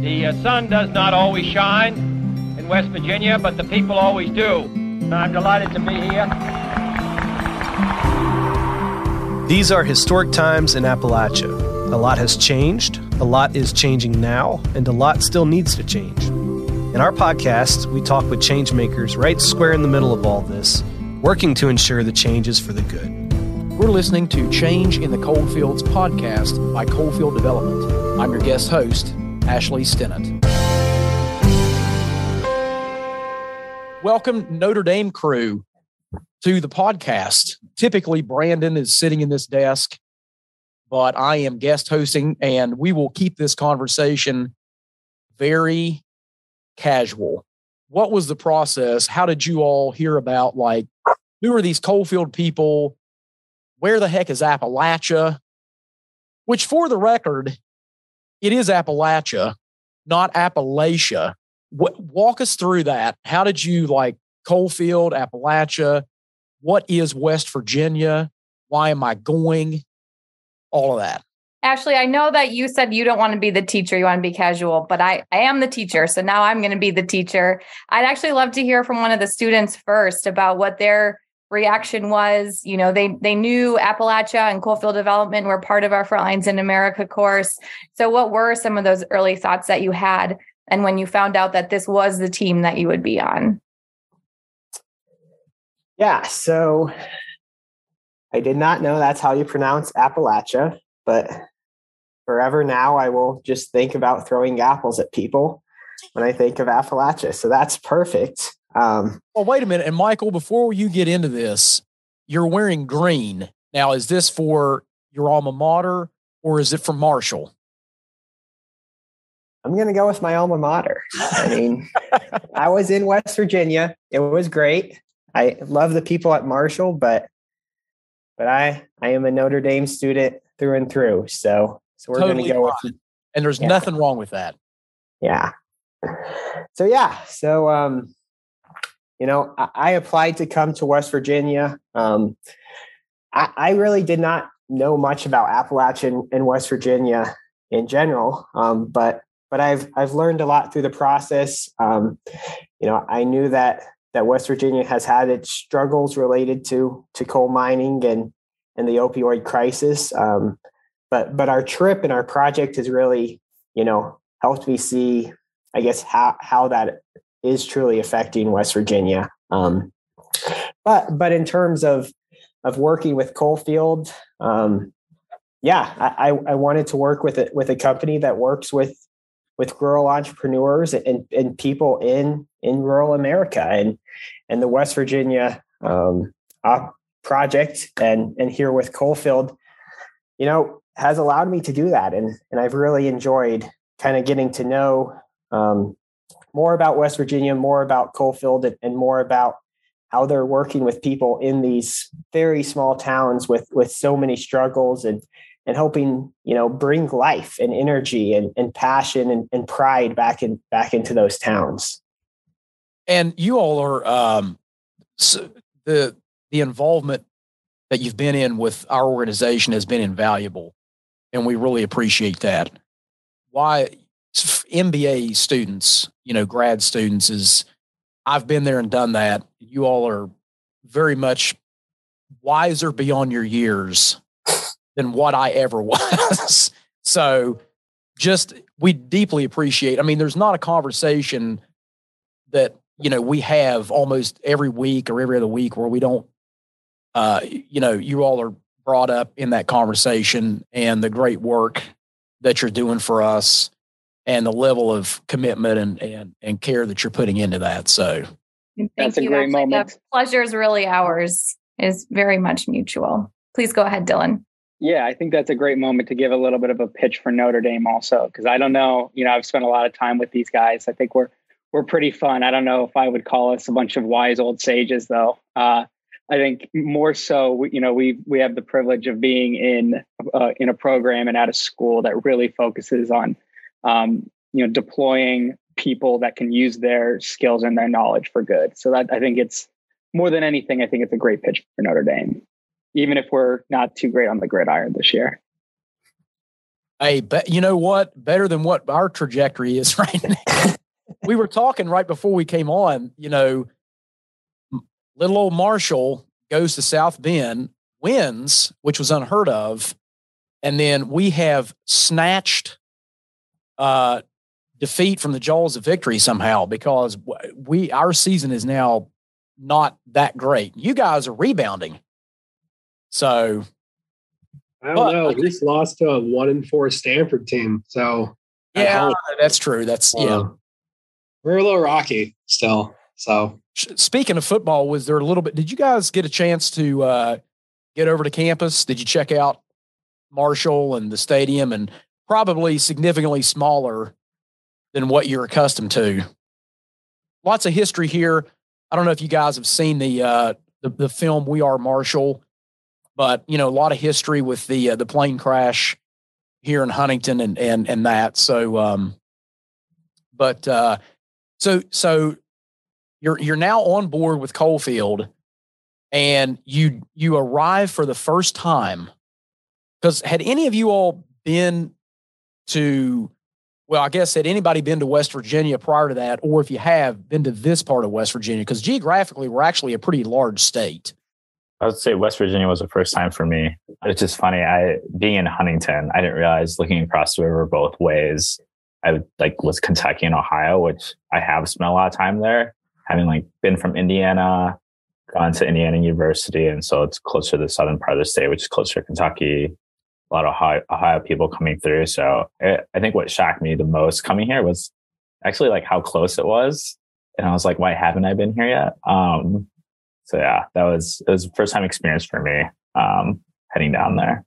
The uh, sun does not always shine in West Virginia, but the people always do. I'm delighted to be here. These are historic times in Appalachia. A lot has changed, a lot is changing now, and a lot still needs to change. In our podcast, we talk with changemakers right square in the middle of all this, working to ensure the change is for the good. We're listening to Change in the Coalfields podcast by Coalfield Development. I'm your guest host, Ashley Stinnett. Welcome, Notre Dame crew, to the podcast. Typically, Brandon is sitting in this desk, but I am guest hosting, and we will keep this conversation very casual. What was the process? How did you all hear about, like, who are these Coalfield people? Where the heck is Appalachia? Which, for the record, it is Appalachia, not Appalachia. Walk us through that. How did you like Coalfield, Appalachia? What is West Virginia? Why am I going? All of that. Ashley, I know that you said you don't want to be the teacher, you want to be casual, but I, I am the teacher. So now I'm going to be the teacher. I'd actually love to hear from one of the students first about what their reaction was you know they they knew appalachia and coalfield development were part of our frontlines in america course. So what were some of those early thoughts that you had and when you found out that this was the team that you would be on? Yeah so i did not know that's how you pronounce appalachia but forever now i will just think about throwing apples at people when i think of appalachia. So that's perfect um, well, wait a minute. And Michael, before you get into this, you're wearing green. Now, is this for your alma mater or is it for Marshall? I'm going to go with my alma mater. I mean, I was in West Virginia. It was great. I love the people at Marshall, but but I I am a Notre Dame student through and through. So so we're totally going to go with and there's yeah. nothing wrong with that. Yeah. So yeah, so um you know, I, I applied to come to West Virginia. Um, I, I, really did not know much about Appalachian and West Virginia in general, um, but but I've I've learned a lot through the process. Um, you know, I knew that that West Virginia has had its struggles related to to coal mining and and the opioid crisis. Um, but but our trip and our project has really, you know, helped me see, I guess, how how that is truly affecting West Virginia. Um, but but in terms of of working with Coalfield, um, yeah, I, I wanted to work with it with a company that works with with rural entrepreneurs and, and people in in rural America and and the West Virginia um, project and and here with Coalfield, you know, has allowed me to do that and and I've really enjoyed kind of getting to know um, more about West Virginia, more about Coalfield, and more about how they're working with people in these very small towns with with so many struggles and and helping you know bring life and energy and, and passion and, and pride back in back into those towns. And you all are um, so the the involvement that you've been in with our organization has been invaluable and we really appreciate that. Why MBA students, you know, grad students is I've been there and done that. You all are very much wiser beyond your years than what I ever was. so just we deeply appreciate. I mean, there's not a conversation that, you know, we have almost every week or every other week where we don't uh, you know, you all are brought up in that conversation and the great work that you're doing for us and the level of commitment and and, and care that you're putting into that. So Thank that's you. a great moment. The pleasure is really ours. Is very much mutual. Please go ahead, Dylan. Yeah, I think that's a great moment to give a little bit of a pitch for Notre Dame also because I don't know, you know, I've spent a lot of time with these guys. I think we're we're pretty fun. I don't know if I would call us a bunch of wise old sages though. Uh, I think more so, you know, we we have the privilege of being in uh, in a program and at a school that really focuses on um, you know deploying people that can use their skills and their knowledge for good so that i think it's more than anything i think it's a great pitch for notre dame even if we're not too great on the gridiron this year Hey, but you know what? Better than what our trajectory is right now. we were talking right before we came on. You know, little old Marshall goes to South Bend, wins, which was unheard of, and then we have snatched uh, defeat from the jaws of victory somehow because we our season is now not that great. You guys are rebounding, so I don't but, know. We just lost to a one and four Stanford team, so yeah, that's true. That's yeah. We're a little rocky still. So speaking of football, was there a little bit? Did you guys get a chance to uh, get over to campus? Did you check out Marshall and the stadium, and probably significantly smaller than what you're accustomed to? Lots of history here. I don't know if you guys have seen the uh, the, the film We Are Marshall but you know, a lot of history with the uh, the plane crash here in Huntington and and and that. So, um, but uh, so so you're you're now on board with Coalfield, and you you arrive for the first time. Because had any of you all been to well, I guess had anybody been to West Virginia prior to that, or if you have been to this part of West Virginia, because geographically we're actually a pretty large state. I would say West Virginia was the first time for me. It's just funny. I being in Huntington, I didn't realize looking across the river both ways. I like was Kentucky and Ohio, which I have spent a lot of time there, having like been from Indiana, gone to Indiana University, and so it's closer to the southern part of the state, which is closer to Kentucky. A lot of Ohio, Ohio people coming through. So it, I think what shocked me the most coming here was actually like how close it was, and I was like, why haven't I been here yet? Um, so yeah, that was it was a first time experience for me um, heading down there.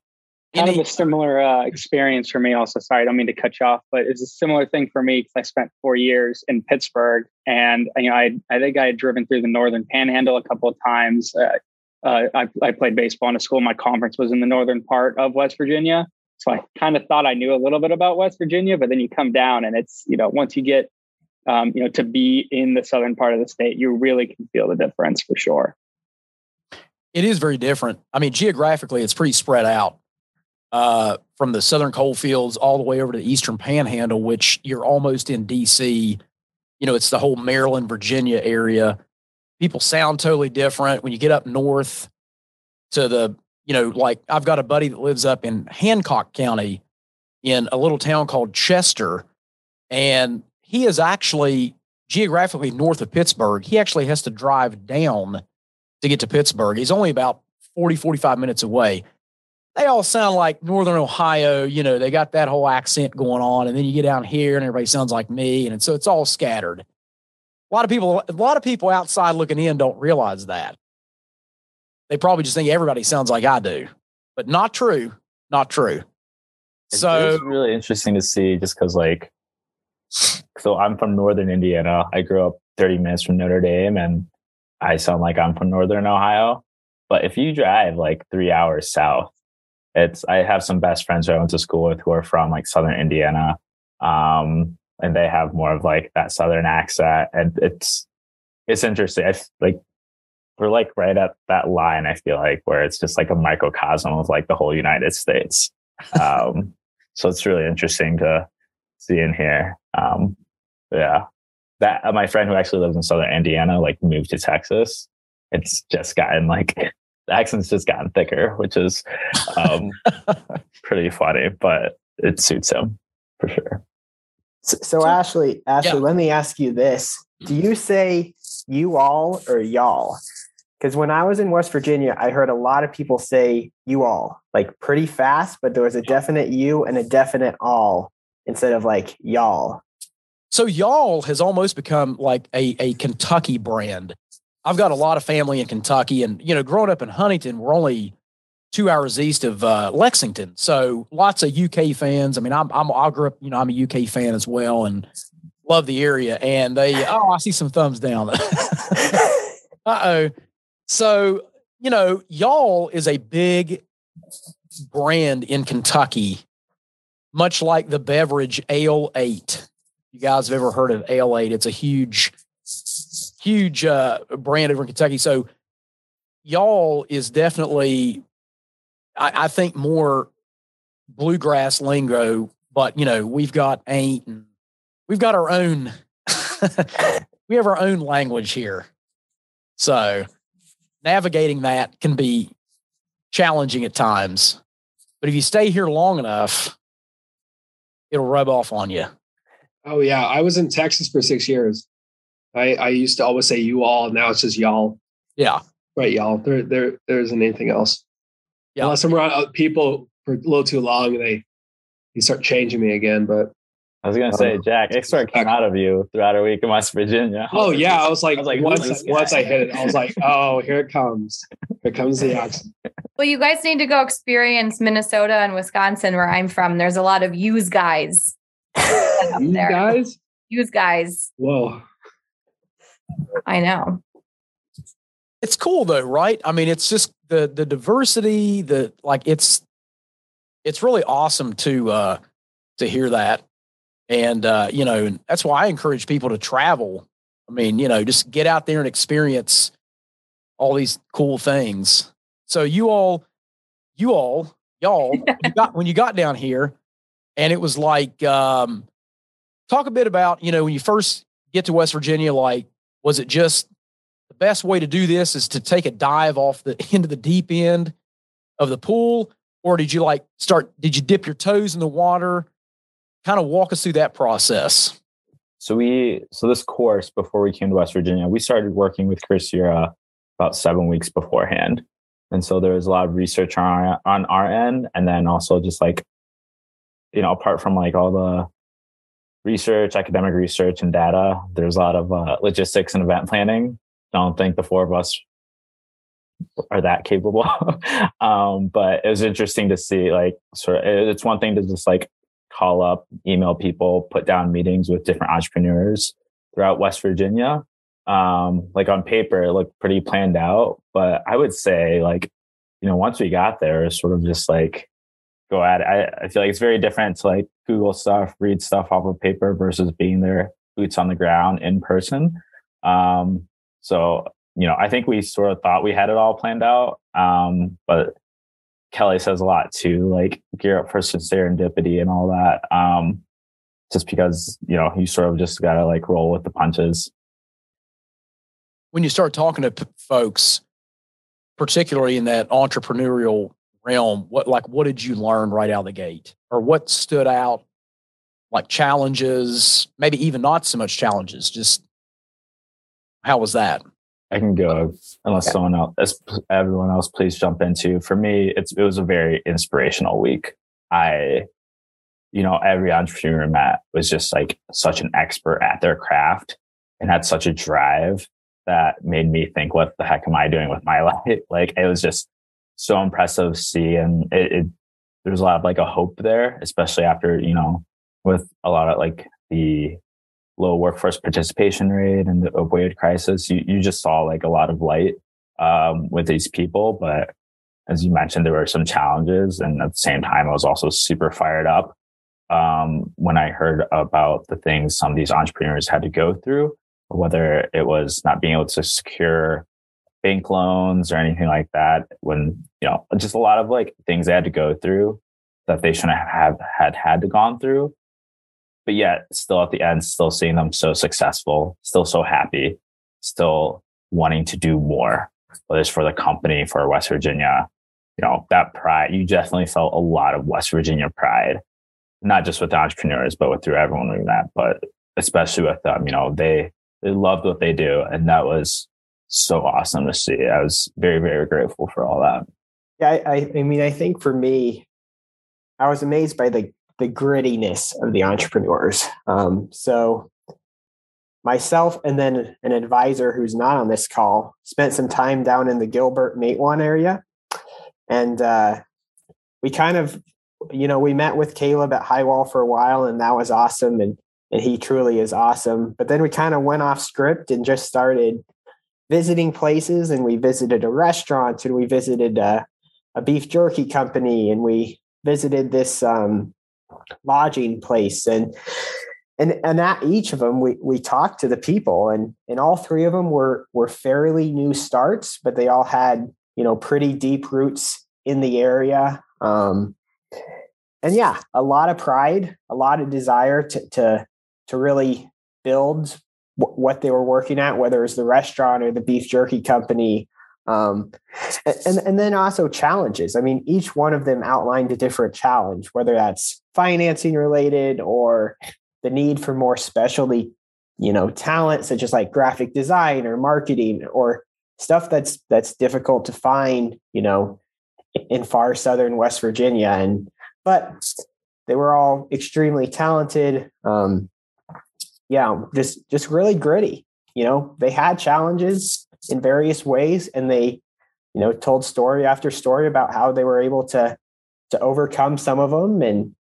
Kind of a similar uh, experience for me. Also, sorry, I don't mean to cut you off, but it's a similar thing for me because I spent four years in Pittsburgh, and you know, I I think I had driven through the Northern Panhandle a couple of times. Uh, uh, I, I played baseball in a school. My conference was in the northern part of West Virginia, so I kind of thought I knew a little bit about West Virginia. But then you come down, and it's you know once you get um, you know, to be in the southern part of the state, you really can feel the difference for sure. It is very different. I mean, geographically, it's pretty spread out uh, from the southern coal fields all the way over to the eastern panhandle, which you're almost in DC. You know, it's the whole Maryland, Virginia area. People sound totally different when you get up north to the, you know, like I've got a buddy that lives up in Hancock County in a little town called Chester. And he is actually geographically north of Pittsburgh. He actually has to drive down to get to Pittsburgh. He's only about 40, 45 minutes away. They all sound like Northern Ohio. You know, they got that whole accent going on. And then you get down here and everybody sounds like me. And so it's all scattered. A lot of people, a lot of people outside looking in don't realize that. They probably just think everybody sounds like I do, but not true. Not true. So it's really interesting to see just because like so I'm from northern Indiana. I grew up 30 minutes from Notre Dame and I sound like I'm from northern Ohio. But if you drive like three hours south, it's I have some best friends who I went to school with who are from like southern Indiana. Um, and they have more of like that southern accent. And it's it's interesting. I like we're like right at that line, I feel like, where it's just like a microcosm of like the whole United States. Um, so it's really interesting to see in here. Um, yeah, that uh, my friend who actually lives in southern Indiana like moved to Texas. It's just gotten like the accent's just gotten thicker, which is um, pretty funny, but it suits him for sure. So, so Ashley, Ashley, yeah. let me ask you this: Do mm-hmm. you say you all or y'all? Because when I was in West Virginia, I heard a lot of people say you all like pretty fast, but there was a definite you and a definite all instead of like y'all. So y'all has almost become like a, a Kentucky brand. I've got a lot of family in Kentucky, and you know, growing up in Huntington, we're only two hours east of uh, Lexington, so lots of UK fans. I mean, I'm, I'm I grew up, you know, I'm a UK fan as well, and love the area. And they, oh, I see some thumbs down. uh oh. So you know, y'all is a big brand in Kentucky much like the beverage Ale 8. You guys have ever heard of Ale 8? It's a huge, huge uh, brand over in Kentucky. So, y'all is definitely, I, I think, more bluegrass lingo, but you know, we've got ain't and we've got our own we have our own language here. So navigating that can be challenging at times. But if you stay here long enough, it'll rub off on you. Oh yeah, I was in Texas for six years. I I used to always say you all. Now it's just y'all. Yeah. Right, y'all. There there there isn't anything else. Yeah. Unless I'm around people for a little too long, and they you start changing me again. But I was gonna say, um, Jack, it sort of came out of you throughout our week in West Virginia. Oh yeah, I was like, I was like once, once I hit it, I was like, oh, here it comes. Here comes the accent. Well, you guys need to go experience Minnesota and Wisconsin, where I'm from. There's a lot of use guys. Use guys. Use guys. Whoa. I know. It's cool though, right? I mean, it's just the the diversity, the like it's it's really awesome to uh to hear that. And uh, you know, that's why I encourage people to travel. I mean, you know, just get out there and experience all these cool things. So you all, you all, y'all, you got when you got down here, and it was like, um, talk a bit about, you know, when you first get to West Virginia, like, was it just the best way to do this is to take a dive off the into the deep end of the pool, or did you like start? Did you dip your toes in the water? Kind of walk us through that process. So we so this course before we came to West Virginia, we started working with Chris Yura about seven weeks beforehand. And so there was a lot of research on our, on our end, and then also just like, you know, apart from like all the research, academic research, and data, there's a lot of uh, logistics and event planning. I don't think the four of us are that capable. um, but it was interesting to see like sort of it's one thing to just like call up, email people, put down meetings with different entrepreneurs throughout West Virginia. Um, like on paper, it looked pretty planned out, but I would say like, you know, once we got there, it's sort of just like go at it. I, I feel like it's very different to like Google stuff, read stuff off of paper versus being there, boots on the ground in person. Um, so, you know, I think we sort of thought we had it all planned out. Um, but Kelly says a lot too, like gear up for serendipity and all that. Um, just because, you know, you sort of just got to like roll with the punches. When you start talking to p- folks, particularly in that entrepreneurial realm, what like what did you learn right out of the gate, or what stood out, like challenges, maybe even not so much challenges, just how was that? I can go unless someone else, everyone else, please jump into. For me, it's it was a very inspirational week. I, you know, every entrepreneur I met was just like such an expert at their craft and had such a drive that made me think, what the heck am I doing with my life? Like it was just so impressive to see, and it, it there's a lot of like a hope there, especially after you know with a lot of like the low workforce participation rate and the opioid crisis, you, you just saw like a lot of light um, with these people. But as you mentioned, there were some challenges. And at the same time, I was also super fired up um, when I heard about the things some of these entrepreneurs had to go through, whether it was not being able to secure bank loans or anything like that. When, you know, just a lot of like things they had to go through that they shouldn't have had had to gone through but yet still at the end, still seeing them so successful, still so happy, still wanting to do more, whether it's for the company, for West Virginia, you know, that pride, you definitely felt a lot of West Virginia pride, not just with the entrepreneurs, but with through everyone we met, but especially with them, you know, they, they loved what they do. And that was so awesome to see. I was very, very grateful for all that. Yeah. I, I mean, I think for me, I was amazed by the the grittiness of the entrepreneurs. Um, so myself and then an advisor who's not on this call spent some time down in the Gilbert Matewan area. And uh, we kind of, you know, we met with Caleb at Highwall for a while and that was awesome. And, and he truly is awesome. But then we kind of went off script and just started visiting places and we visited a restaurant and we visited a, a beef jerky company and we visited this um, lodging place and and and at each of them we we talked to the people and and all three of them were were fairly new starts but they all had you know pretty deep roots in the area um and yeah, a lot of pride, a lot of desire to to to really build w- what they were working at, whether it's the restaurant or the beef jerky company. Um, and and then also challenges. I mean, each one of them outlined a different challenge, whether that's financing related or the need for more specialty, you know, talent such as like graphic design or marketing or stuff that's that's difficult to find, you know, in far southern West Virginia. And but they were all extremely talented. Um, yeah, just just really gritty. You know, they had challenges in various ways, and they, you know, told story after story about how they were able to to overcome some of them and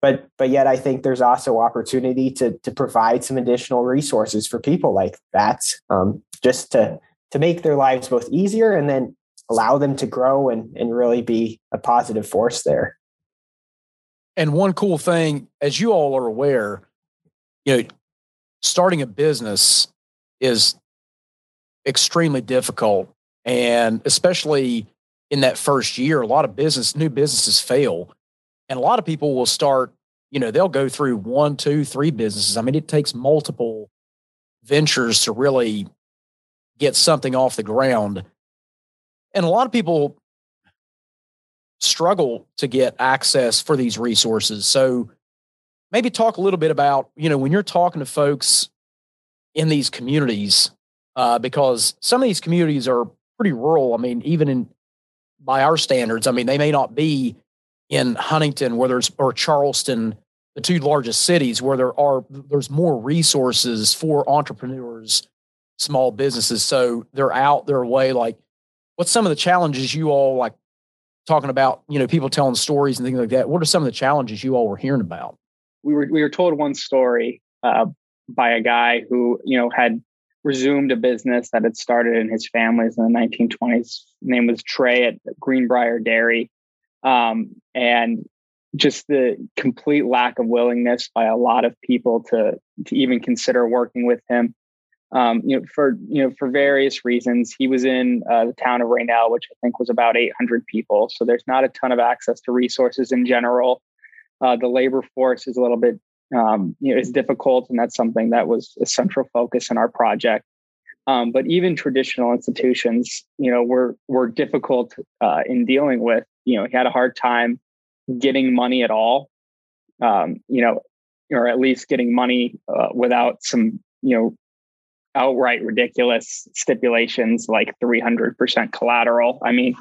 but but yet I think there's also opportunity to to provide some additional resources for people like that, um, just to to make their lives both easier and then allow them to grow and and really be a positive force there. And one cool thing, as you all are aware, you know, starting a business is extremely difficult. And especially in that first year, a lot of business, new businesses fail. And a lot of people will start, you know, they'll go through one, two, three businesses. I mean, it takes multiple ventures to really get something off the ground. And a lot of people struggle to get access for these resources. So maybe talk a little bit about, you know, when you're talking to folks in these communities, uh, because some of these communities are pretty rural. I mean, even in by our standards, I mean, they may not be in Huntington, where there's or Charleston, the two largest cities, where there are there's more resources for entrepreneurs, small businesses. So they're out their way. Like, what's some of the challenges you all like talking about, you know, people telling stories and things like that. What are some of the challenges you all were hearing about? We were we were told one story uh, by a guy who you know had resumed a business that had started in his family's in the 1920s. His name was Trey at Greenbrier Dairy, um, and just the complete lack of willingness by a lot of people to to even consider working with him um, you know, for you know, for various reasons. He was in uh, the town of Rainelle, which I think was about 800 people. So there's not a ton of access to resources in general. Uh, the labor force is a little bit, um, you know, is difficult, and that's something that was a central focus in our project. Um, but even traditional institutions, you know, were were difficult uh, in dealing with. You know, he had a hard time getting money at all. Um, you know, or at least getting money uh, without some you know outright ridiculous stipulations like 300% collateral. I mean,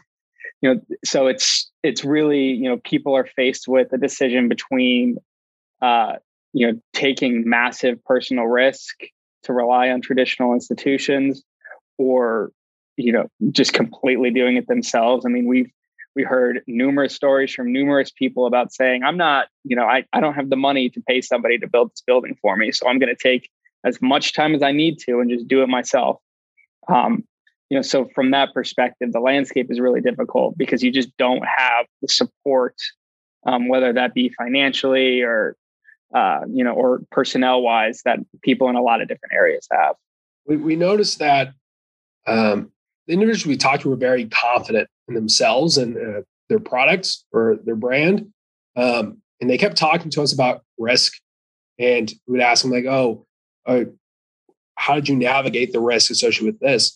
you know, so it's it's really you know people are faced with a decision between uh, you know taking massive personal risk to rely on traditional institutions or you know just completely doing it themselves. I mean, we've we heard numerous stories from numerous people about saying i'm not you know i, I don't have the money to pay somebody to build this building for me so i'm going to take as much time as I need to and just do it myself. Um, you know, so from that perspective, the landscape is really difficult because you just don't have the support, um, whether that be financially or uh, you know, or personnel wise, that people in a lot of different areas have. We, we noticed that um, the individuals we talked to were very confident in themselves and uh, their products or their brand. Um, and they kept talking to us about risk. And we'd ask them, like, oh, uh, how did you navigate the risk associated with this?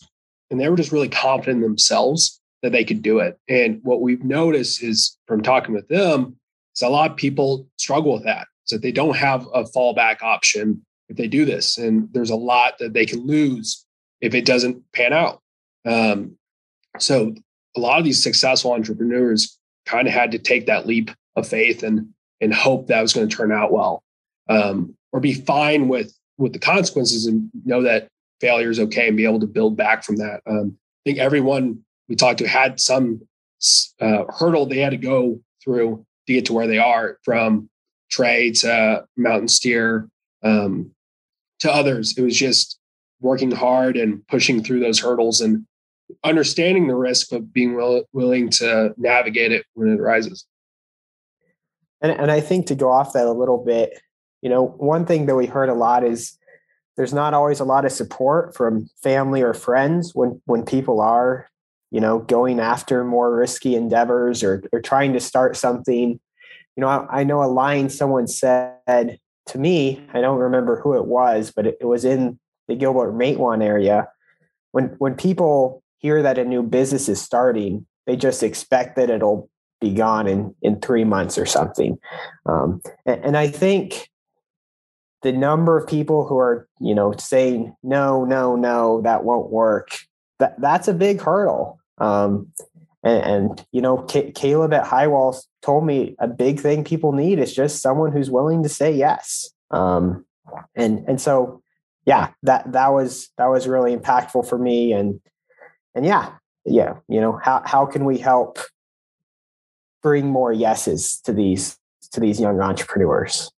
And they were just really confident in themselves that they could do it. And what we've noticed is from talking with them, is a lot of people struggle with that. So they don't have a fallback option if they do this. And there's a lot that they can lose if it doesn't pan out. Um, so a lot of these successful entrepreneurs kind of had to take that leap of faith and and hope that was going to turn out well, um, or be fine with with the consequences and know that failure is okay and be able to build back from that. Um, I think everyone we talked to had some uh, hurdle they had to go through to get to where they are from Trey to Mountain Steer um, to others. It was just working hard and pushing through those hurdles and understanding the risk, but being will, willing to navigate it when it arises. And, and I think to go off that a little bit, you know, one thing that we heard a lot is there's not always a lot of support from family or friends when when people are, you know, going after more risky endeavors or or trying to start something. you know, I, I know a line someone said to me, I don't remember who it was, but it, it was in the Gilbert Matewan area. When when people hear that a new business is starting, they just expect that it'll be gone in in three months or something. Um, and, and I think the number of people who are you know saying no, no, no, that won't work. That that's a big hurdle. Um, and, and, you know, C- Caleb at Highwall told me a big thing people need is just someone who's willing to say yes. Um, and and so, yeah, that that was that was really impactful for me. And and yeah, yeah, you know, how how can we help bring more yeses to these to these young entrepreneurs?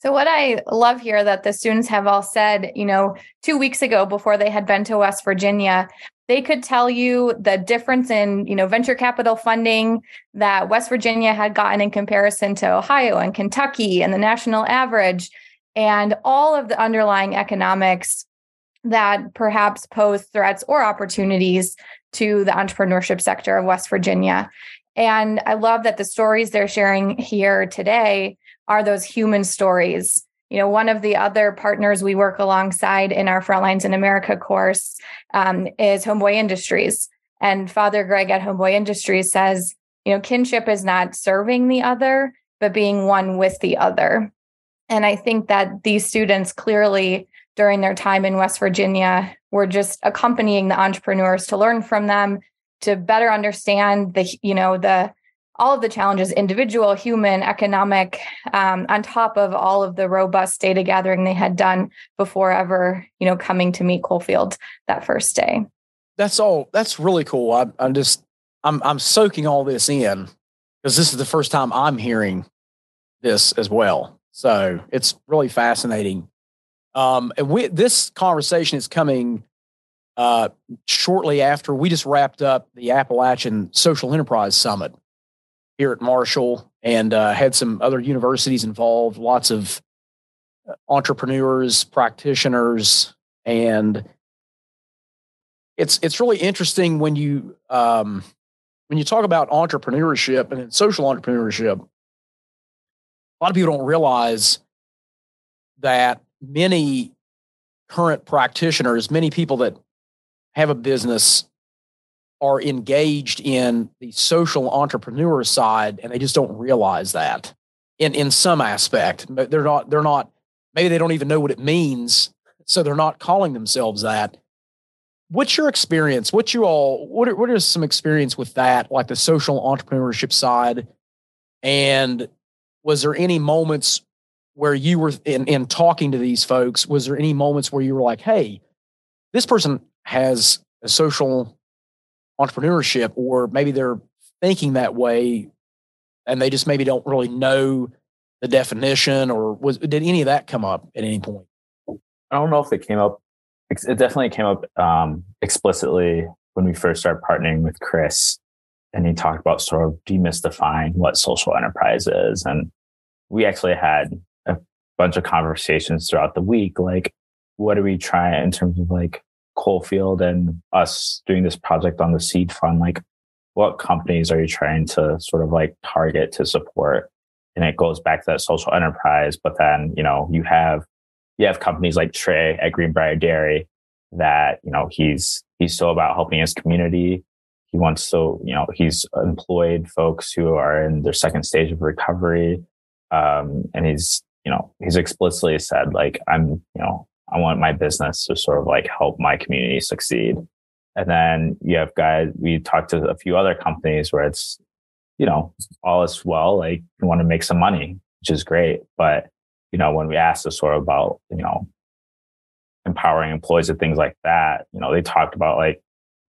So, what I love here that the students have all said, you know, two weeks ago before they had been to West Virginia, they could tell you the difference in, you know, venture capital funding that West Virginia had gotten in comparison to Ohio and Kentucky and the national average, and all of the underlying economics that perhaps pose threats or opportunities to the entrepreneurship sector of West Virginia. And I love that the stories they're sharing here today are those human stories. You know, one of the other partners we work alongside in our Frontlines in America course um, is Homeboy Industries. And Father Greg at Homeboy Industries says, you know, kinship is not serving the other, but being one with the other. And I think that these students clearly, during their time in West Virginia, were just accompanying the entrepreneurs to learn from them, to better understand the, you know, the all of the challenges individual human economic um, on top of all of the robust data gathering they had done before ever you know coming to meet coalfield that first day. That's all that's really cool. I, i'm just i'm i'm soaking all this in because this is the first time i'm hearing this as well. So it's really fascinating um, and we, this conversation is coming uh, shortly after we just wrapped up the appalachian social enterprise summit here at Marshall and uh, had some other universities involved, lots of uh, entrepreneurs, practitioners, and it's it's really interesting when you um, when you talk about entrepreneurship and social entrepreneurship. A lot of people don't realize that many current practitioners, many people that have a business are engaged in the social entrepreneur side and they just don't realize that in in some aspect. They're not they're not maybe they don't even know what it means so they're not calling themselves that. What's your experience? What you all what are, what is some experience with that like the social entrepreneurship side? And was there any moments where you were in in talking to these folks was there any moments where you were like hey this person has a social entrepreneurship, or maybe they're thinking that way and they just maybe don't really know the definition or was did any of that come up at any point? I don't know if it came up. It definitely came up um, explicitly when we first started partnering with Chris, and he talked about sort of demystifying what social enterprise is, and we actually had bunch of conversations throughout the week, like what do we try in terms of like Coalfield and us doing this project on the seed fund, like what companies are you trying to sort of like target to support? And it goes back to that social enterprise. But then, you know, you have you have companies like Trey at Greenbrier Dairy that, you know, he's he's so about helping his community. He wants to, you know, he's employed folks who are in their second stage of recovery. Um, and he's, you know, he's explicitly said, like, I'm, you know, I want my business to sort of like help my community succeed. And then you have guys, we talked to a few other companies where it's, you know, all is well, like you want to make some money, which is great. But, you know, when we asked us sort of about, you know, empowering employees and things like that, you know, they talked about like,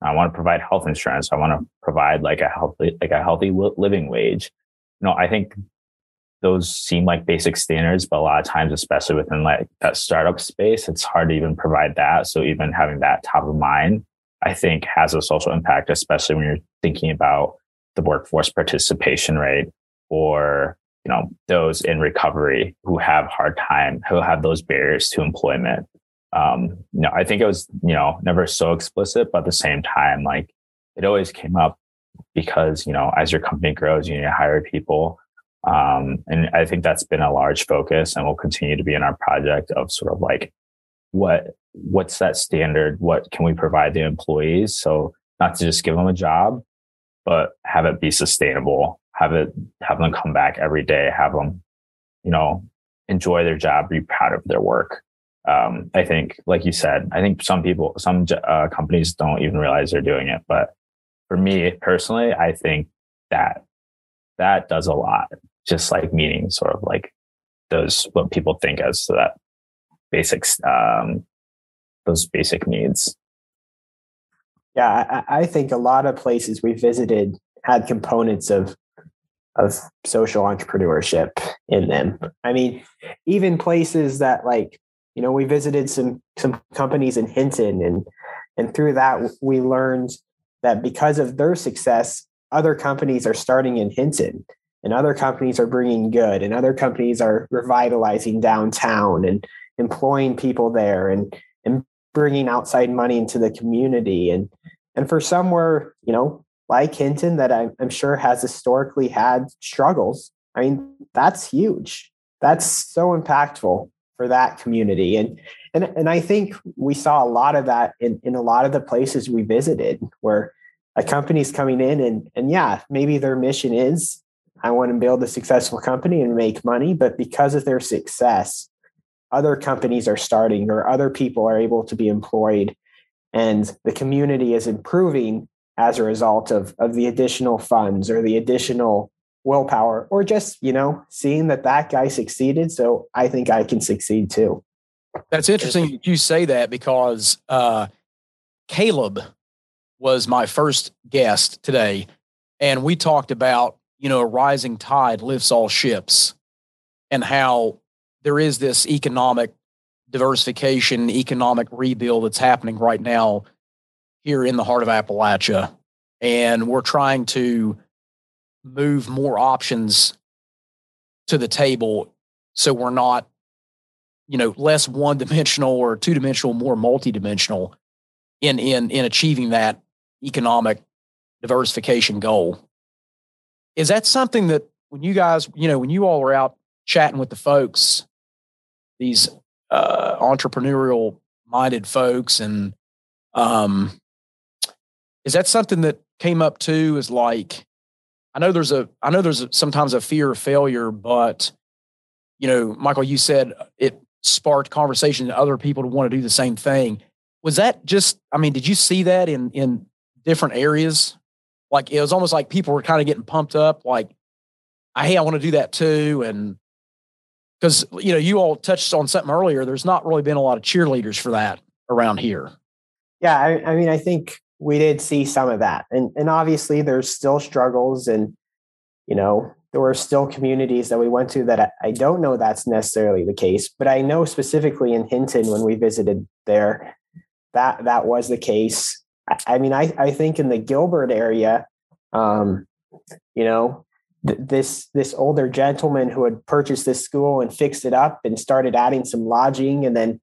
I want to provide health insurance. I want to provide like a healthy, like a healthy living wage. You know, I think those seem like basic standards, but a lot of times, especially within like that startup space, it's hard to even provide that. So even having that top of mind, I think has a social impact, especially when you're thinking about the workforce participation rate or you know those in recovery who have hard time who have those barriers to employment um you know i think it was you know never so explicit but at the same time like it always came up because you know as your company grows you need to hire people Um, and I think that's been a large focus and will continue to be in our project of sort of like what what's that standard? What can we provide the employees? So not to just give them a job, but have it be sustainable, have it have them come back every day, have them, you know, enjoy their job, be proud of their work. Um, I think, like you said, I think some people, some uh, companies don't even realize they're doing it. But for me personally, I think that that does a lot just like meeting sort of like those what people think as that basics um those basic needs. Yeah I, I think a lot of places we visited had components of of social entrepreneurship in them. I mean even places that like you know we visited some some companies in hinton and and through that we learned that because of their success other companies are starting in hinton and other companies are bringing good and other companies are revitalizing downtown and employing people there and and bringing outside money into the community. And and for somewhere you know like hinton that I'm, I'm sure has historically had struggles. I mean that's huge. That's so impactful for that community. And and and i think we saw a lot of that in in a lot of the places we visited where a company's coming in and and yeah maybe their mission is I want to build a successful company and make money. But because of their success, other companies are starting or other people are able to be employed. And the community is improving as a result of, of the additional funds or the additional willpower or just, you know, seeing that that guy succeeded. So I think I can succeed too. That's interesting that you say that because uh, Caleb was my first guest today. And we talked about you know, a rising tide lifts all ships and how there is this economic diversification, economic rebuild that's happening right now here in the heart of Appalachia. And we're trying to move more options to the table so we're not, you know, less one dimensional or two dimensional, more multidimensional in, in, in achieving that economic diversification goal. Is that something that when you guys, you know, when you all are out chatting with the folks, these uh, entrepreneurial minded folks, and um, is that something that came up too? Is like, I know there's a, I know there's a, sometimes a fear of failure, but you know, Michael, you said it sparked conversation to other people to want to do the same thing. Was that just? I mean, did you see that in in different areas like it was almost like people were kind of getting pumped up, like, hey, I want to do that too. And because, you know, you all touched on something earlier, there's not really been a lot of cheerleaders for that around here. Yeah. I, I mean, I think we did see some of that. And, and obviously there's still struggles and, you know, there were still communities that we went to that I, I don't know that's necessarily the case, but I know specifically in Hinton when we visited there, that that was the case. I mean, I, I think in the Gilbert area, um, you know, th- this this older gentleman who had purchased this school and fixed it up and started adding some lodging, and then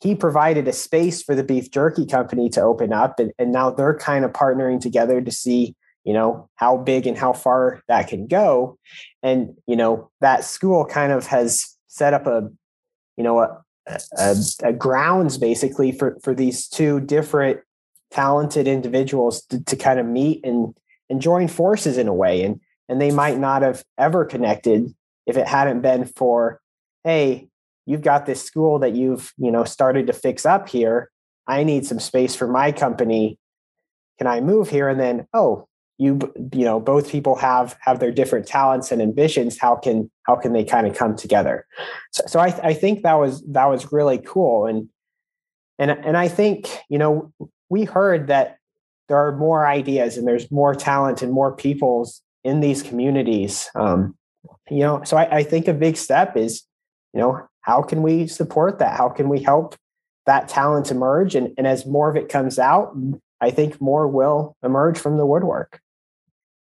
he provided a space for the beef jerky company to open up, and, and now they're kind of partnering together to see, you know, how big and how far that can go, and you know, that school kind of has set up a, you know, a, a, a grounds basically for for these two different talented individuals to, to kind of meet and and join forces in a way. And and they might not have ever connected if it hadn't been for hey you've got this school that you've you know started to fix up here. I need some space for my company. Can i move here? And then oh you you know both people have have their different talents and ambitions. How can how can they kind of come together? So, so I, I think that was that was really cool. And and and i think you know we heard that there are more ideas and there's more talent and more peoples in these communities. Um, you know, so I, I think a big step is, you know, how can we support that? How can we help that talent emerge? And, and as more of it comes out, I think more will emerge from the woodwork.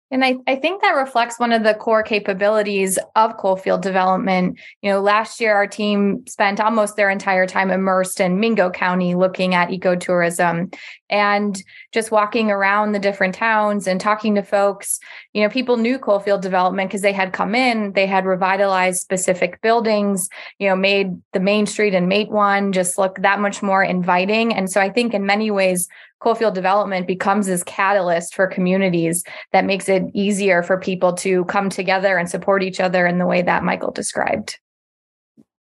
And I, I think that reflects one of the core capabilities of Coalfield development. You know, last year our team spent almost their entire time immersed in Mingo County looking at ecotourism and just walking around the different towns and talking to folks. You know, people knew Coalfield development because they had come in, they had revitalized specific buildings, you know, made the main street and Matewan just look that much more inviting. And so I think in many ways, Coalfield development becomes this catalyst for communities that makes it easier for people to come together and support each other in the way that Michael described.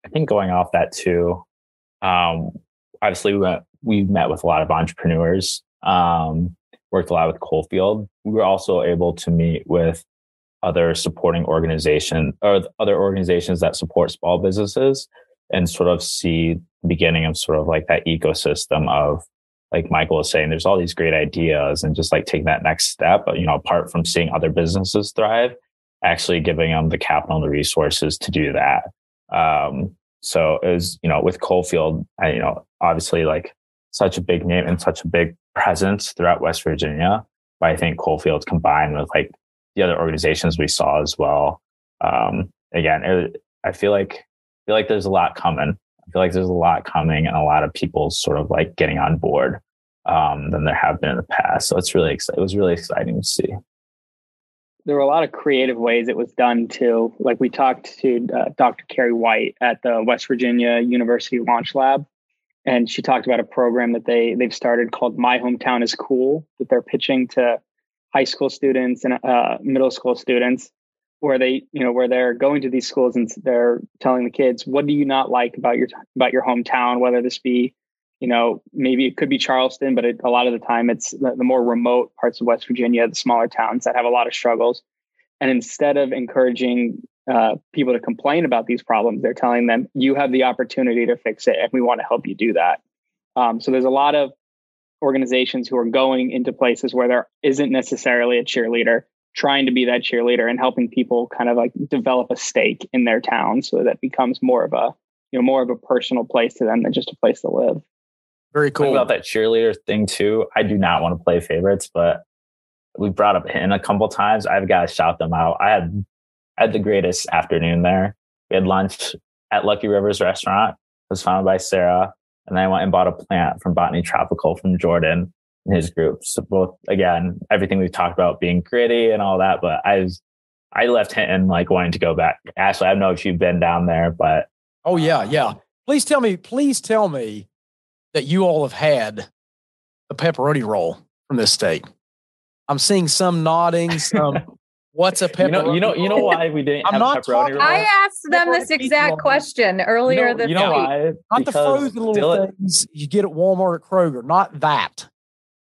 I think going off that too, um, obviously we we met with a lot of entrepreneurs, um, worked a lot with Coalfield. We were also able to meet with other supporting organization or other organizations that support small businesses and sort of see the beginning of sort of like that ecosystem of like Michael was saying, there's all these great ideas and just like taking that next step, But, you know, apart from seeing other businesses thrive, actually giving them the capital and the resources to do that. Um, so it was, you know, with Coalfield, I, you know, obviously like such a big name and such a big presence throughout West Virginia. But I think Coalfield combined with like the other organizations we saw as well. Um, again, it, I feel like, I feel like there's a lot coming. I feel like there's a lot coming and a lot of people sort of like getting on board um, than there have been in the past. So it's really exciting. It was really exciting to see. There were a lot of creative ways it was done too. Like we talked to uh, Dr. Carrie White at the West Virginia University Launch Lab, and she talked about a program that they they've started called My Hometown is Cool that they're pitching to high school students and uh, middle school students where they you know where they're going to these schools and they're telling the kids what do you not like about your about your hometown whether this be you know maybe it could be charleston but it, a lot of the time it's the, the, more remote parts of west virginia the smaller towns that have a lot of struggles. And instead of encouraging uh, people to complain about these problems they're telling them you have the opportunity to fix it and we want to help you do that. Um, so there's a lot of organizations who are going into places where there isn't necessarily a cheerleader trying to be that cheerleader and helping people kind of like develop a stake in their town so that becomes more of a you know more of a personal place to them than just a place to live. Very cool about that cheerleader thing too? I do not want to play favorites but we brought up in a couple times. I've got to shout them out. I had I had the greatest afternoon there. We had lunch at lucky rivers restaurant. It was founded by sarah and then i went and bought a plant from botany tropical from jordan his group. So both again, everything we've talked about being gritty and all that, but I was I left Hinton like wanting to go back. Ashley, I don't know if you've been down there, but oh yeah, yeah. Please tell me, please tell me that you all have had a pepperoni roll from this state. I'm seeing some nodding, some what's a pepperoni? You know, you know, you know why we didn't I'm have not pepperoni talking, roll? I asked them this exact question earlier you know, this you know week. why? Not the Because frozen little Dylan- things you get at Walmart at Kroger. Not that.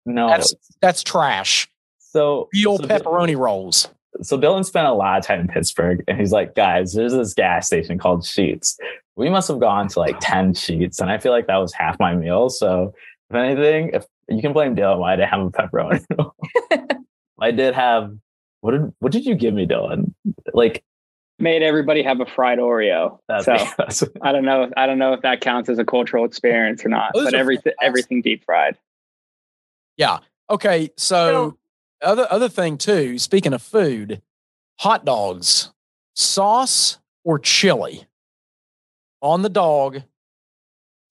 No, That's that's trash. so Real so pepperoni rolls. so Dylan spent a lot of time in Pittsburgh and he's like, guys, there's this gas station called Sheetz. We must have gone to like 10 Sheetz. And I feel like that was half my meal. So if anything, if you can blame Dylan why I didn't have a pepperoni. roll. I did have what did what did you give me, Dylan? Like made everybody have a fried oreo that's, so that's i don't know i don't know if that counts as a cultural experience or not Those but everything everything deep fried Yeah. Okay. So, other other thing too. Speaking of food, hot dogs, sauce or chili on the dog,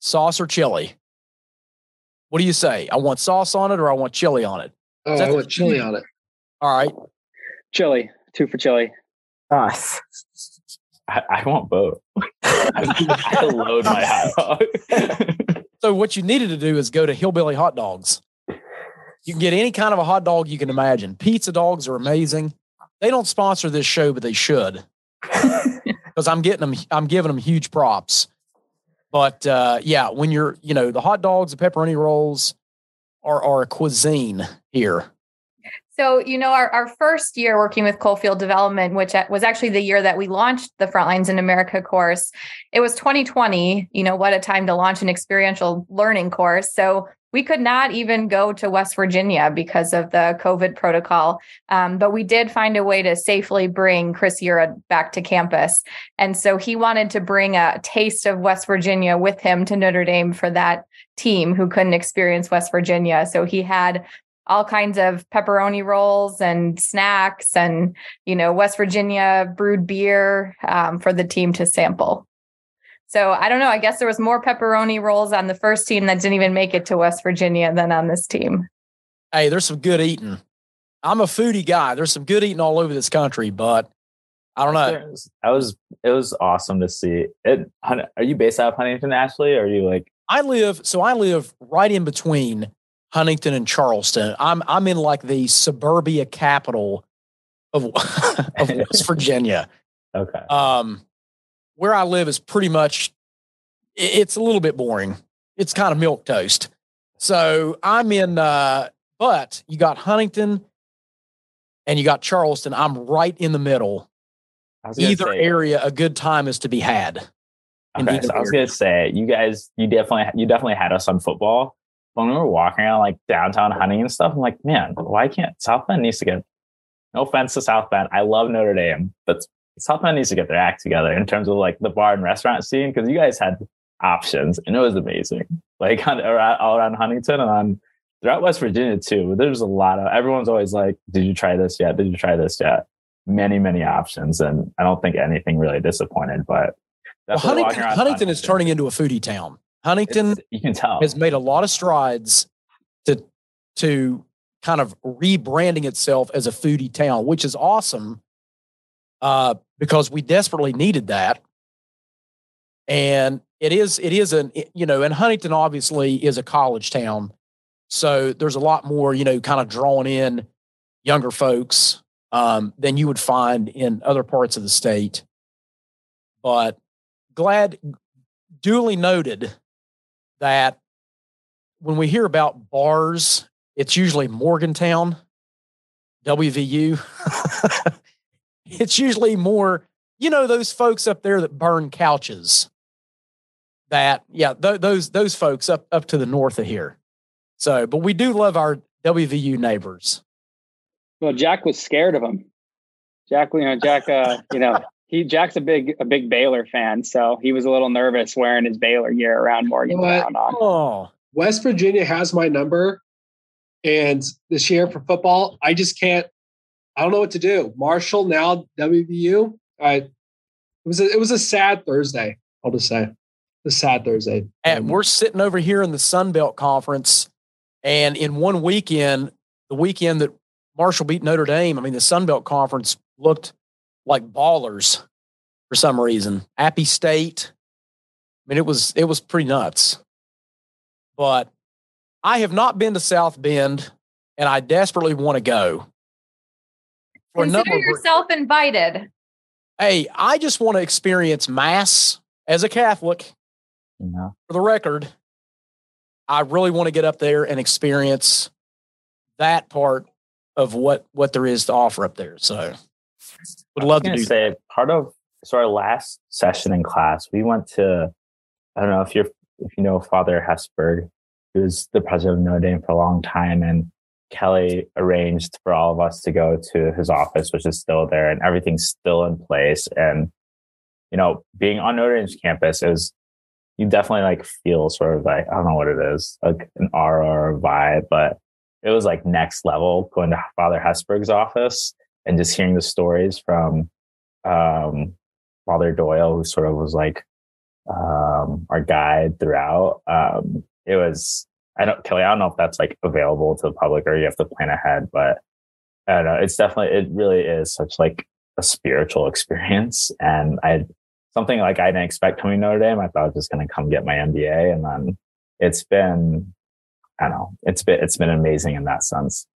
sauce or chili. What do you say? I want sauce on it or I want chili on it. Oh, that I want chili on it. All right. chili two for chili Us. I, I want both. I, I load my hot dog. So what you needed to do is go to Hillbilly Hot Dogs. You can get any kind of a hot dog you can imagine. Pizza dogs are amazing. They don't sponsor this show, but they should. Because I'm getting them, I'm giving them huge props. But uh, yeah, when you're, you know, the hot dogs, the pepperoni rolls are are a cuisine here. So, you know, our, our first year working with Coalfield Development, which was actually the year that we launched the Frontlines in America course, it was 2020. You know, what a time to launch an experiential learning course. So, we could not even go to West Virginia because of the COVID protocol. Um, but we did find a way to safely bring Chris Yura back to campus. And so he wanted to bring a taste of West Virginia with him to Notre Dame for that team who couldn't experience West Virginia. So he had all kinds of pepperoni rolls and snacks and you know west virginia brewed beer um, for the team to sample so i don't know i guess there was more pepperoni rolls on the first team that didn't even make it to west virginia than on this team hey there's some good eating i'm a foodie guy there's some good eating all over this country but i don't know I was it was awesome to see it. Are you based out of Huntington, Ashley? Or are you like I live so I live right in between Huntington and Charleston. I'm I'm in like the suburbia capital of of West Virginia. okay? Um, where I live is pretty much it's a little bit boring. It's kind of milk toast. So I'm in uh but you got Huntington and you got Charleston. I'm right in the middle. I was gonna Either say- area a good time is to be had. Okay, so I was area. gonna say you guys, you definitely, you definitely had us on football. When we were walking around like downtown Huntington and stuff, I'm like, man, why can't South Bend needs to get? No offense to South Bend, I love Notre Dame, but South Bend needs to get their act together in terms of like the bar and restaurant scene because you guys had options and it was amazing. Like on, around, all around Huntington and on throughout West Virginia too. There's a lot of everyone's always like, "Did you try this yet? Did you try this yet?" Many, many options, and I don't think anything really disappointed. But Well, walking Huntington, Huntington is turning into a foodie town. Huntington It's- you can tell. has made a lot of strides to to kind of rebranding itself as a foodie town, which is awesome uh, because we desperately needed that. And it is it is an you know, and Huntington obviously is a college town, so there's a lot more you know, kind of drawing in younger folks um, than you would find in other parts of the state. But glad, duly noted that when we hear about bars, it's usually Morgantown, WVU. it's usually more, you know, those folks up there that burn couches. That yeah, th- those those folks up up to the north of here. So, but we do love our WVU neighbors. Well, Jack was scared of him. Jack, you know, Jack, uh, you know, he Jack's a big a big Baylor fan, so he was a little nervous wearing his Baylor gear around Morgantown. On. Oh, West Virginia has my number, and this year for football, I just can't. I don't know what to do. Marshall now WVU. I it was a, it was a sad Thursday. I'll just say, a sad Thursday. And Um, we're sitting over here in the Sun Belt Conference, and in one weekend, the weekend that Marshall beat Notre Dame, I mean, the Sun Belt Conference looked like ballers for some reason. Appy State, I mean, it was it was pretty nuts. But I have not been to South Bend, and I desperately want to go. For Consider number of yourself invited. hey, I just want to experience Mass as a Catholic you know? for the record, I really want to get up there and experience that part of what what there is to offer up there. So would love to I do was gonna say part of so our last session in class, we went to I don't know if you're if you know Father Hesburgh, he was the president of Notre Dame for a long time, and Kelly arranged for all of us to go to his office, which is still there, and everything's still in place. And you know, being on Notre Dame's campus is you definitely like feel sort of like I don't know what it is, like an aura or a vibe, but it was like next level going to Father Hesburgh's office and just hearing the stories from um, Father Doyle, who sort of was like um, our guide throughout. Um, it was I don't Kelly, I don't know if that's like available to the public or you have to plan ahead, but I don't know. It's definitely it really is such like a spiritual experience, and I something like I didn't expect coming to Notre Dame. I thought I was just going to come get my MBA, and then it's been I don't know. It's been it's been amazing in that sense.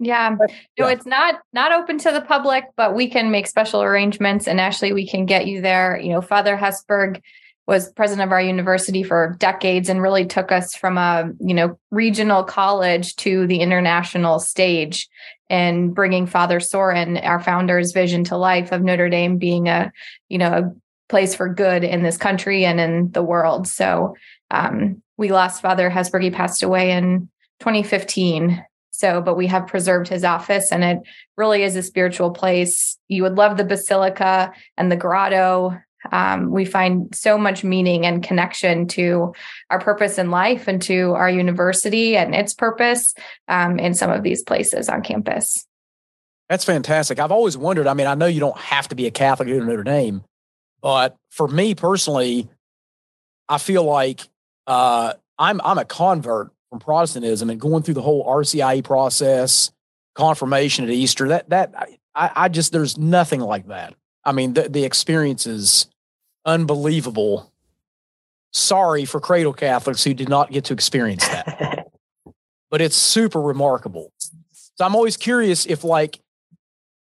Yeah. No, Yeah. it's not not open to the public, but we can make special arrangements and actually we can get you there. You know, Father Hesburgh was president of our university for decades and really took us from a, you know, regional college to the international stage and bringing Father Sorin, our founder's vision to life of Notre Dame being a, you know, a place for good in this country and in the world. So um, we lost Father Hesburgh. He passed away in 2015. So, but we have preserved his office and it really is a spiritual place. You would love the basilica and the grotto. Um, we find so much meaning and connection to our purpose in life and to our university and its purpose um, in some of these places on campus. That's fantastic. I've always wondered. I mean, I know you don't have to be a Catholic to Notre Dame, but for me personally, I feel like uh, I'm I'm a convert from Protestantism and going through the whole RCIA process, confirmation at Easter. That that I, I just there's nothing like that. I mean, the the experience is unbelievable. Sorry for cradle Catholics who did not get to experience that, but it's super remarkable. So I'm always curious if like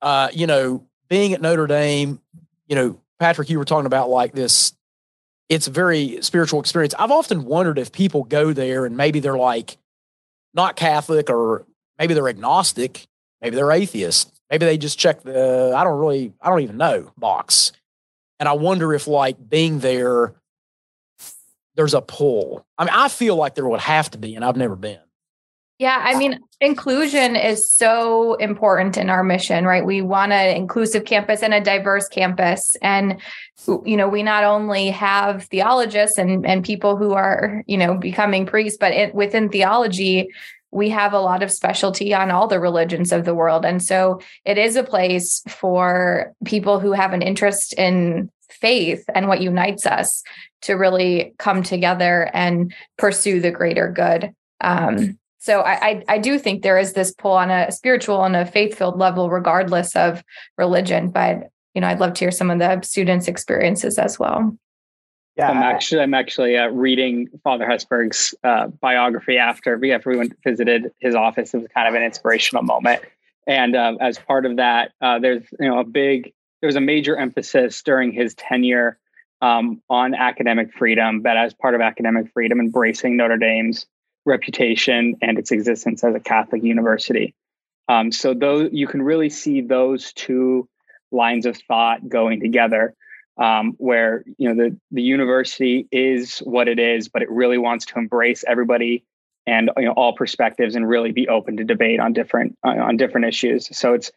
uh, you know, being at Notre Dame, you know, Patrick, you were talking about like this, it's a very spiritual experience. I've often wondered if people go there and maybe they're like not Catholic or maybe they're agnostic, maybe they're atheist, maybe they just check the, I don't really, I don't even know box. And I wonder if like being there, there's a pull. I mean, I feel like there would have to be, and I've never been. Yeah, I mean, inclusion is so important in our mission, right? We want an inclusive campus and a diverse campus. And, you know, we not only have theologists and, and people who are, you know, becoming priests, but it, within theology, we have a lot of specialty on all the religions of the world. And so it is a place for people who have an interest in faith and what unites us to really come together and pursue the greater good. Um, so I, I, I do think there is this pull on a spiritual and a faith filled level, regardless of religion. But you know, I'd love to hear some of the students' experiences as well. Yeah, I'm actually I'm actually uh, reading Father Hesburgh's uh, biography after we after we went visited his office. It was kind of an inspirational moment, and um, as part of that, uh, there's you know a big there was a major emphasis during his tenure um, on academic freedom, but as part of academic freedom, embracing Notre Dame's reputation and its existence as a Catholic university. Um, so those you can really see those two lines of thought going together, um, where you know the the university is what it is, but it really wants to embrace everybody and you know all perspectives and really be open to debate on different uh, on different issues. So it's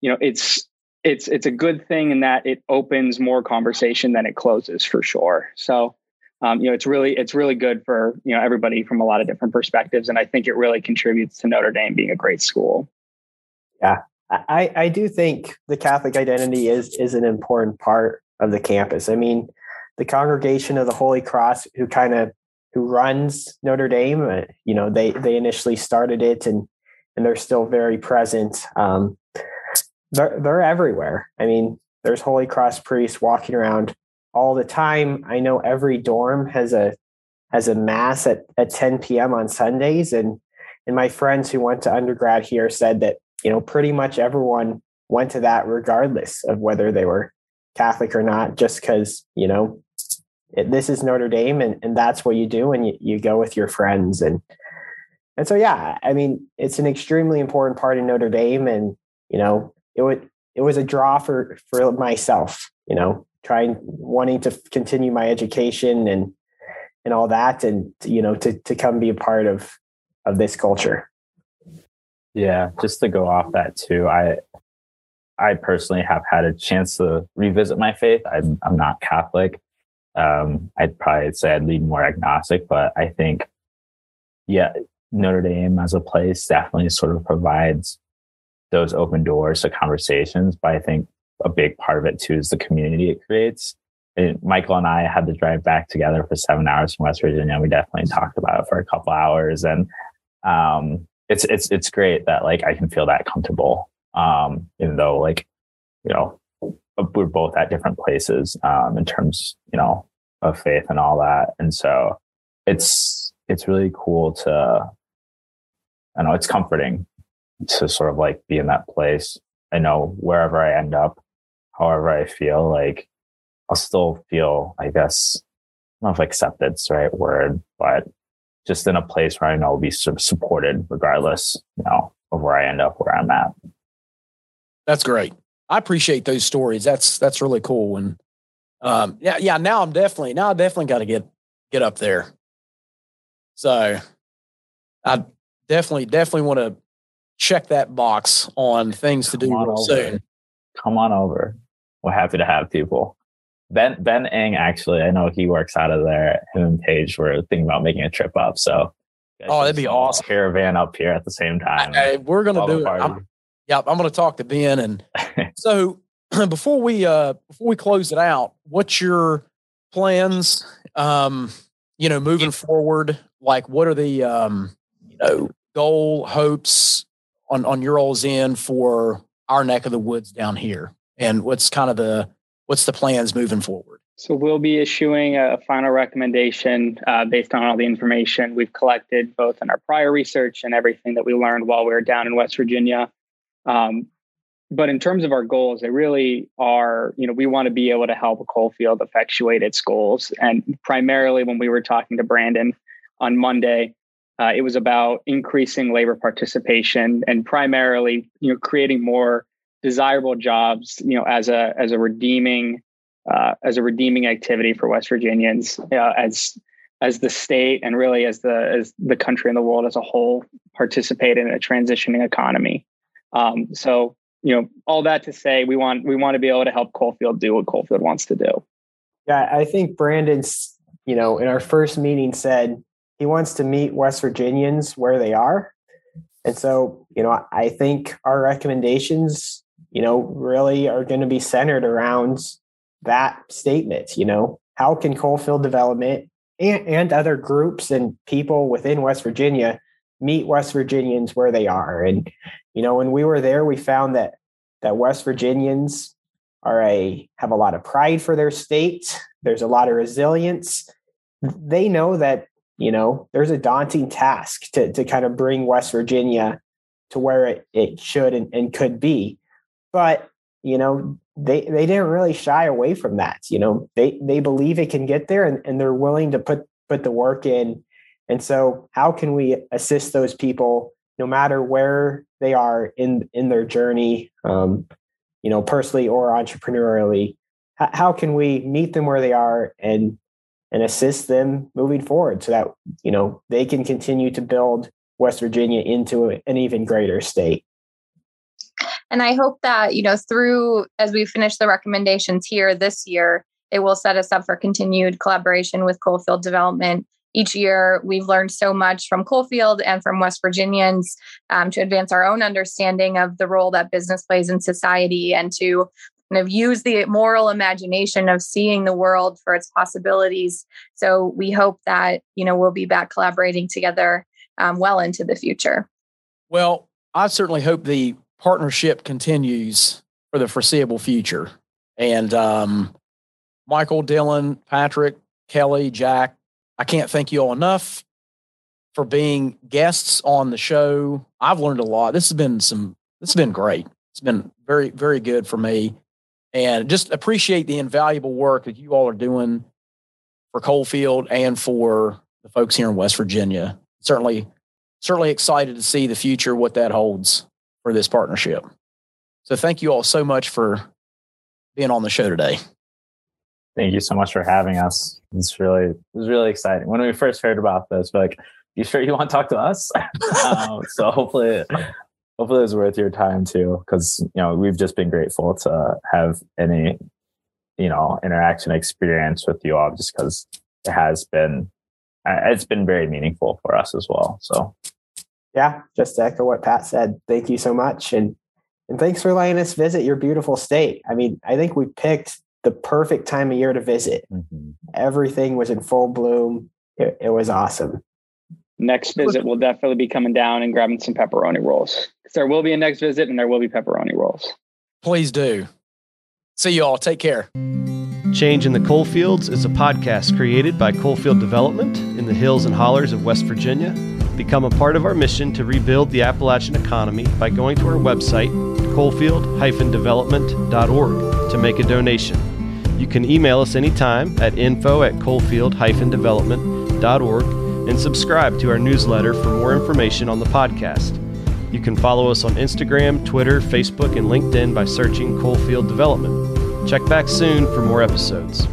you know it's it's it's a good thing in that it opens more conversation than it closes for sure. So um, you know, it's really it's really good for you know everybody from a lot of different perspectives, and I think it really contributes to Notre Dame being a great school. Yeah, I I do think the Catholic identity is is an important part of the campus. I mean, the Congregation of the Holy Cross, who kind of who runs Notre Dame, uh, you know, they they initially started it, and and they're still very present. Um, they're they're everywhere. I mean, there's Holy Cross priests walking around all the time. I know every dorm has a has a mass at, at 10 p.m. on Sundays. And and my friends who went to undergrad here said that, you know, pretty much everyone went to that regardless of whether they were Catholic or not, just because, you know, it, this is Notre Dame and, and that's what you do and you, you go with your friends. And and so yeah, I mean, it's an extremely important part in Notre Dame. And, you know, it would it was a draw for for myself, you know, trying wanting to continue my education and and all that and you know to to come be a part of of this culture yeah just to go off that too i i personally have had a chance to revisit my faith i'm, I'm not catholic um, i'd probably say i'd lean more agnostic but i think yeah notre dame as a place definitely sort of provides those open doors to conversations but i think a big part of it too is the community it creates. Michael and I had to drive back together for seven hours from West Virginia. We definitely talked about it for a couple hours, and um, it's it's it's great that like I can feel that comfortable, um, even though like you know we're both at different places um, in terms you know of faith and all that, and so it's it's really cool to I know it's comforting to sort of like be in that place. I know wherever I end up, however I feel, like I'll still feel, I guess, I don't know if accepted's the right word, but just in a place where I know I'll be sort of supported regardless, you know, of where I end up, where I'm at. That's great. I appreciate those stories. That's that's really cool. And um, yeah, yeah. Now I'm definitely now I definitely got to get get up there. So I definitely definitely want to check that box on things to do real soon. Come on over we're happy to have people. Ben Ben Ing actually, I know he works out of there. Him and Paige were thinking about making a trip up. So, oh, that'd be awesome. Caravan up here at the same time. We're gonna do it. I'm, yeah, I'm gonna talk to Ben. And so before we uh before we close it out, what's your plans? Um, you know, moving forward. Like, what are the um, you know, goal hopes on on your all's end for our neck of the woods down here? And what's kind of the what's the plans moving forward? So we'll be issuing a final recommendation uh, based on all the information we've collected, both in our prior research and everything that we learned while we were down in West Virginia. Um, but in terms of our goals, they really are, you know, we want to be able to help Coalfield effectuate its goals. And primarily when we were talking to Brandon on Monday, uh, it was about increasing labor participation and primarily, you know, creating more desirable jobs, you know, as a as a redeeming uh, as a redeeming activity for West Virginians, uh, as as the state and really as the as the country and the world as a whole participate in a transitioning economy. Um, so, you know, all that to say, we want we want to be able to help Coalfield do what Coalfield wants to do. Yeah, I think Brandon's, you know, in our first meeting said he wants to meet West Virginians where they are. And so, you know, I think our recommendations you know, really are going to be centered around that statement. You know, how can Coalfield Development and, and other groups and people within West Virginia meet West Virginians where they are? And, you know, when we were there, we found that that West Virginians are a have a lot of pride for their state. There's a lot of resilience. They know that, you know, there's a daunting task to, to kind of bring West Virginia to where it, it should and, and could be but you know they they didn't really shy away from that you know they they believe it can get there and, and they're willing to put put the work in and so how can we assist those people no matter where they are in in their journey um, you know personally or entrepreneurially how, how can we meet them where they are and and assist them moving forward so that you know they can continue to build west virginia into an even greater state and I hope that, you know, through as we finish the recommendations here this year, it will set us up for continued collaboration with Coalfield Development. Each year, we've learned so much from Coalfield and from West Virginians um, to advance our own understanding of the role that business plays in society and to kind of use the moral imagination of seeing the world for its possibilities. So we hope that, you know, we'll be back collaborating together um, well into the future. Well, I certainly hope the partnership continues for the foreseeable future. And um, Michael, Dylan, Patrick, Kelly, Jack, I can't thank you all enough for being guests on the show. I've learned a lot. This has been some, this has been great. It's been very, very good for me. And just appreciate the invaluable work that you all are doing for Coalfield and for the folks here in West Virginia. Certainly, certainly excited to see the future, what that holds for this partnership. So thank you all so much for being on the show today. Thank you so much for having us. It's really it was really exciting. When we first heard about this, we're like, you sure you want to talk to us? um, so hopefully hopefully it was worth your time too, because you know, we've just been grateful to have any, you know, interaction experience with you all just because it has been uh, it's been very meaningful for us as well. So yeah, just to echo what Pat said, thank you so much. And and thanks for letting us visit your beautiful state. I mean, I think we picked the perfect time of year to visit. Mm-hmm. Everything was in full bloom. It, it, was awesome. Next visit, we'll definitely be coming down and grabbing some pepperoni rolls. There will be a next visit and there will be pepperoni rolls. Please do. See you all. Take care. Change in the Coalfields is a podcast created by Coalfield Development in the hills and hollers of West Virginia Become a part of our mission to rebuild the Appalachian economy by going to our website, coalfield-development.org, to make a donation. You can email us anytime at info at coalfield-development.org and subscribe to our newsletter for more information on the podcast. You can follow us on Instagram, Twitter, Facebook, and LinkedIn by searching Coalfield Development. Check back soon for more episodes.